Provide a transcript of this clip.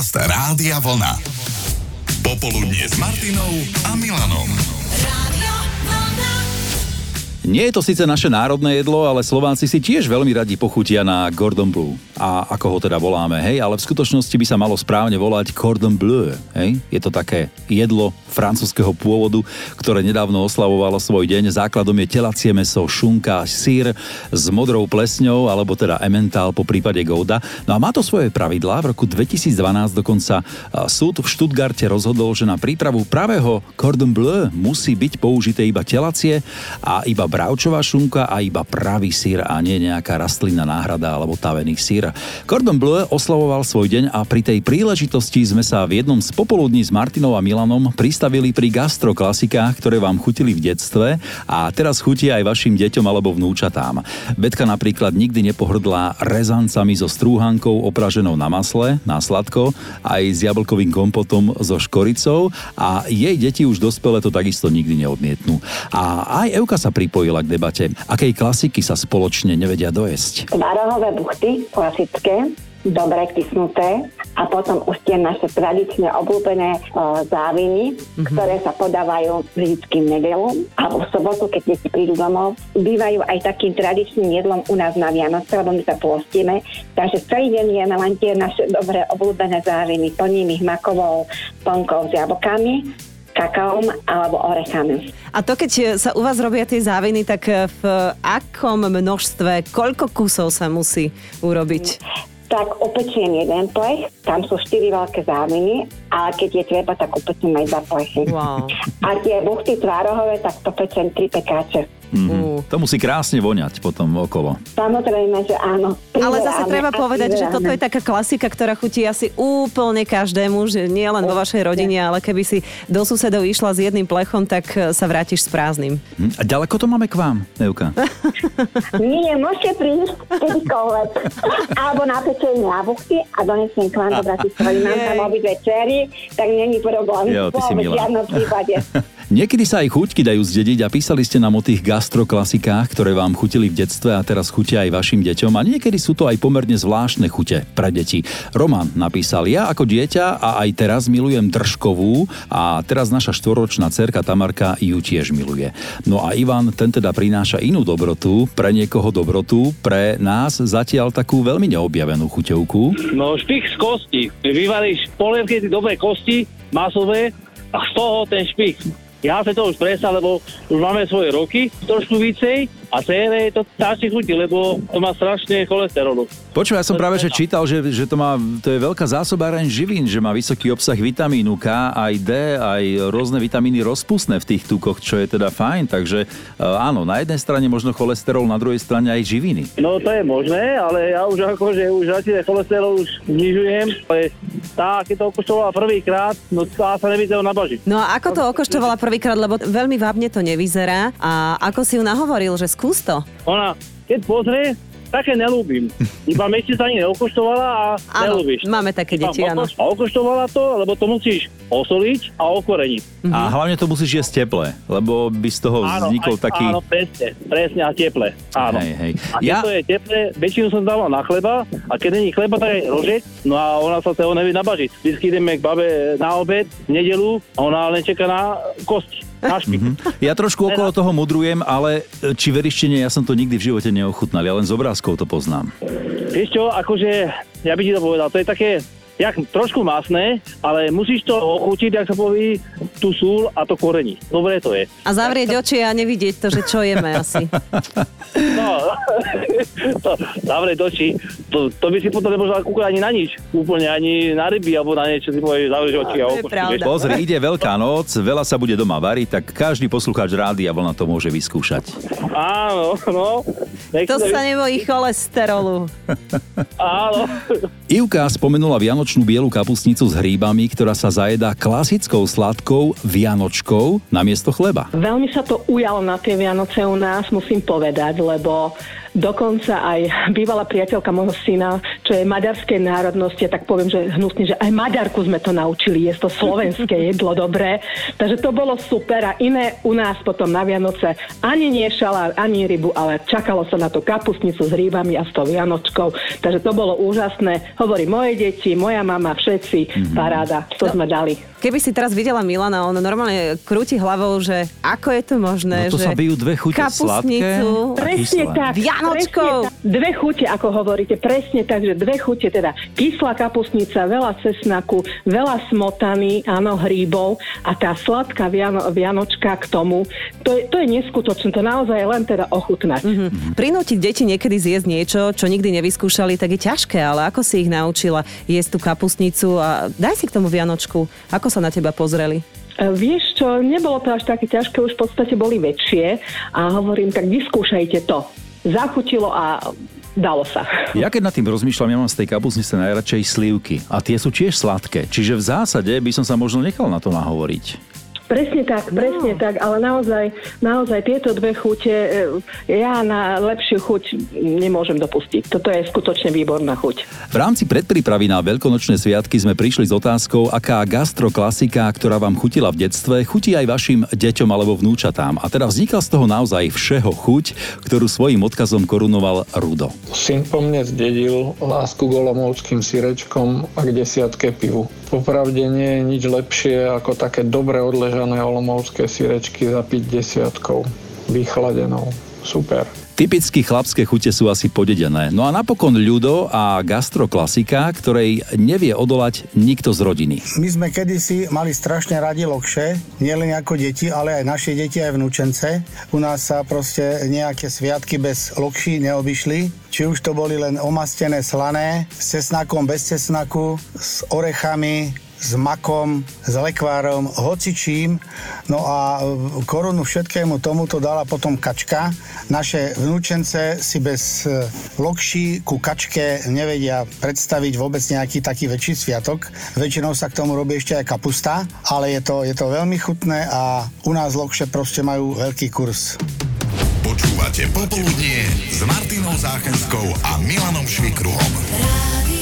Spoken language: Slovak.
Podcast Rádia Vlna. Popoludnie s Martinou a Milanom. Nie je to síce naše národné jedlo, ale Slováci si tiež veľmi radi pochutia na Gordon Bleu. A ako ho teda voláme, hej? Ale v skutočnosti by sa malo správne volať Cordon Bleu, hej? Je to také jedlo francúzského pôvodu, ktoré nedávno oslavovalo svoj deň. Základom je telacie meso, šunka, sír s modrou plesňou, alebo teda ementál po prípade Gouda. No a má to svoje pravidlá. V roku 2012 dokonca súd v Štutgarte rozhodol, že na prípravu pravého Cordon Bleu musí byť použité iba telacie a iba bravčová šunka a iba pravý sír a nie nejaká rastlina náhrada alebo tavený sír. Cordon Bleu oslavoval svoj deň a pri tej príležitosti sme sa v jednom z popoludní s Martinou a Milanom pristavili pri gastroklasikách, ktoré vám chutili v detstve a teraz chutia aj vašim deťom alebo vnúčatám. Betka napríklad nikdy nepohrdla rezancami so strúhankou opraženou na masle, na sladko, aj s jablkovým kompotom so škoricou a jej deti už dospelé to takisto nikdy neodmietnú. A aj Euka sa pripojila k debate. Akej klasiky sa spoločne nevedia dojesť? Tvarohové buchty, klasické, dobre kysnuté a potom už tie naše tradičné obľúbené uh, záviny, mm-hmm. ktoré sa podávajú vždycky v nedelu alebo v sobotu, keď deti prídu domov. Bývajú aj takým tradičným jedlom u nás na Vianoce, lebo my sa pôstime. Takže celý deň jeme len tie naše dobré obľúbené záviny. Plním ich makovou plnkou s jablkami kakaom alebo orechami. A to, keď sa u vás robia tie záviny, tak v akom množstve, koľko kusov sa musí urobiť? tak opečiem jeden plech, tam sú štyri veľké záviny, ale keď je treba, tak opečiem aj dva plechy. Wow. A tie buchty tvárohové, tak to pečem tri pekáče. Mm-hmm. To musí krásne voňať potom okolo. Samozrejme, že áno. Ale zase treba povedať, že toto je taká klasika, ktorá chutí asi úplne každému, že nie len vo vašej rodine, ale keby si do susedov išla s jedným plechom, tak e, sa vrátiš s prázdnym. Hm? A ďaleko to máme k vám, Euka? nie, môžete prísť kedykoľvek. Alebo na pečenie jabuchty a donesiem k vám do Bratislavy. Mám tam obidve dcery, tak není problém. Jo, ty si milá. Niekedy sa aj chuťky dajú zdediť a písali ste nám o tých gastroklasikách, ktoré vám chutili v detstve a teraz chutia aj vašim deťom a niekedy sú to aj pomerne zvláštne chute pre deti. Roman napísal, ja ako dieťa a aj teraz milujem držkovú a teraz naša štvoročná cerka Tamarka ju tiež miluje. No a Ivan, ten teda prináša inú dobrotu, pre niekoho dobrotu, pre nás zatiaľ takú veľmi neobjavenú chuťovku. No špich z kosti. Vyvaríš polievky dobré kosti, masové a z toho ten špich. Ja sa to už prestal, lebo už máme svoje roky, trošku vícej a cére to táči chutí, lebo to má strašne cholesterolu. Počuj, ja som práve že čítal, že, že to, má, to je veľká zásobáreň živín, že má vysoký obsah vitamínu K, aj D, aj rôzne vitamíny rozpustné v tých tukoch, čo je teda fajn. Takže e, áno, na jednej strane možno cholesterol, na druhej strane aj živiny. No to je možné, ale ja už akože už radšej cholesterol už znižujem, ale tá, keď to okoštovala prvýkrát, no tá sa nevidela nabažiť. No a ako to okoštovala prvýkrát, lebo veľmi vábne to nevyzerá a ako si ju nahovoril, že skús to. Ona, keď pozrie, také nelúbim. Iba mesiac ani neokoštovala a Áno, nelúbiš. máme také Iba deti, áno. A okoštovala to, lebo to musíš osoliť a okoreniť. Mhm. A hlavne to musíš jesť teple, lebo by z toho vznikol aj- taký... Áno, presne, presne a teple. Áno. Hej, hej. A keď Ja- to je teple, väčšinu som dával na chleba a keď není chleba, tak aj rožek, no a ona sa toho nevie nabažiť. Vždycky ideme k babe na obed, v nedelu a ona len čaká na kosti, špik. Ja trošku okolo toho mudrujem, ale e, či nie, ja som to nikdy v živote neochutnal, ja len z obrázkov to poznám. Vieš čo, akože, ja by ti to povedal, to je také, jak trošku masné, ale musíš to ochutiť, ak sa povie, tú súl a to korení. Dobre to je. A zavrieť oči a nevidieť to, že čo jeme asi. No, to, zavre oči, to, to by si potom nemohla kúkať ani na nič. Úplne ani na ryby alebo na niečo si povieš, zavrieš oči a okočíš. Pozri, ide Veľká noc, veľa sa bude doma variť, tak každý poslucháč rádia vlna to môže vyskúšať. Áno, no. Nech To sa nebojí cholesterolu. Áno. Ivka spomenula vianočnú bielu kapustnicu s hríbami, ktorá sa zajedá klasickou sladkou vianočkou namiesto chleba. Veľmi sa to ujalo na tie Vianoce u nás, musím povedať, lebo dokonca aj bývalá priateľka môjho syna, čo je maďarskej národnosti, tak poviem, že hnusne, že aj Maďarku sme to naučili, je to slovenské jedlo dobré, takže to bolo super a iné u nás potom na Vianoce ani nie šalát, ani rybu, ale čakalo sa na to kapustnicu s rýbami a s tou Vianočkou, takže to bolo úžasné. Hovorí moje deti, moja moja mama, všetci, mm-hmm. paráda, to No. sme dali. Keby si teraz videla Milana, on normálne krúti hlavou, že ako je to možné, No to že sa bijú dve chute, kapustnicu, sladké Presne tak. Vianočkou. presne tak. Dve chute, ako hovoríte, presne tak, že dve chute, teda kyslá kapustnica, veľa cesnaku, veľa smotany, áno, hríbov a tá sladká viano, vianočka k tomu, to je, to je neskutočné, to naozaj je len teda ochutnať. Mhm. Prinútiť deti niekedy zjesť niečo, čo nikdy nevyskúšali, tak je ťažké, ale ako si ich naučila jesť tú kapustnicu a daj si k tomu Vianočku. Ako sa na teba pozreli? E, Vieš čo, nebolo to až také ťažké, už v podstate boli väčšie a hovorím, tak vyskúšajte to. Zachutilo a dalo sa. Ja keď nad tým rozmýšľam, ja mám z tej kapusnice najradšej slivky. A tie sú tiež sladké. Čiže v zásade by som sa možno nechal na to nahovoriť. Presne tak, presne tak, ale naozaj, naozaj tieto dve chute, e, ja na lepšiu chuť nemôžem dopustiť. Toto je skutočne výborná chuť. V rámci predprípravy na veľkonočné sviatky sme prišli s otázkou, aká gastroklasika, ktorá vám chutila v detstve, chutí aj vašim deťom alebo vnúčatám. A teda vznikla z toho naozaj všeho chuť, ktorú svojim odkazom korunoval Rudo. Syn po mne zdedil lásku k olomovským syrečkom a k desiatke pivu. Popravde nie je nič lepšie ako také dobre odležané olomovské syrečky za 50 vychladenou. Super. Typicky chlapské chute sú asi podedené. No a napokon ľudo a gastroklasika, ktorej nevie odolať nikto z rodiny. My sme kedysi mali strašne radi lokše, nielen ako deti, ale aj naše deti, aj vnúčence. U nás sa proste nejaké sviatky bez lokší neobyšli. Či už to boli len omastené slané, s cesnakom, bez cesnaku, s orechami, s makom, s lekvárom, hocičím. No a korunu všetkému tomuto dala potom kačka. Naše vnúčence si bez e, lokší ku kačke nevedia predstaviť vôbec nejaký taký väčší sviatok. Väčšinou sa k tomu robí ešte aj kapusta, ale je to, je to veľmi chutné a u nás lokše proste majú veľký kurz. Počúvate Popoludnie s Martinou Záchenskou a Milanom Švikruhom. Rádio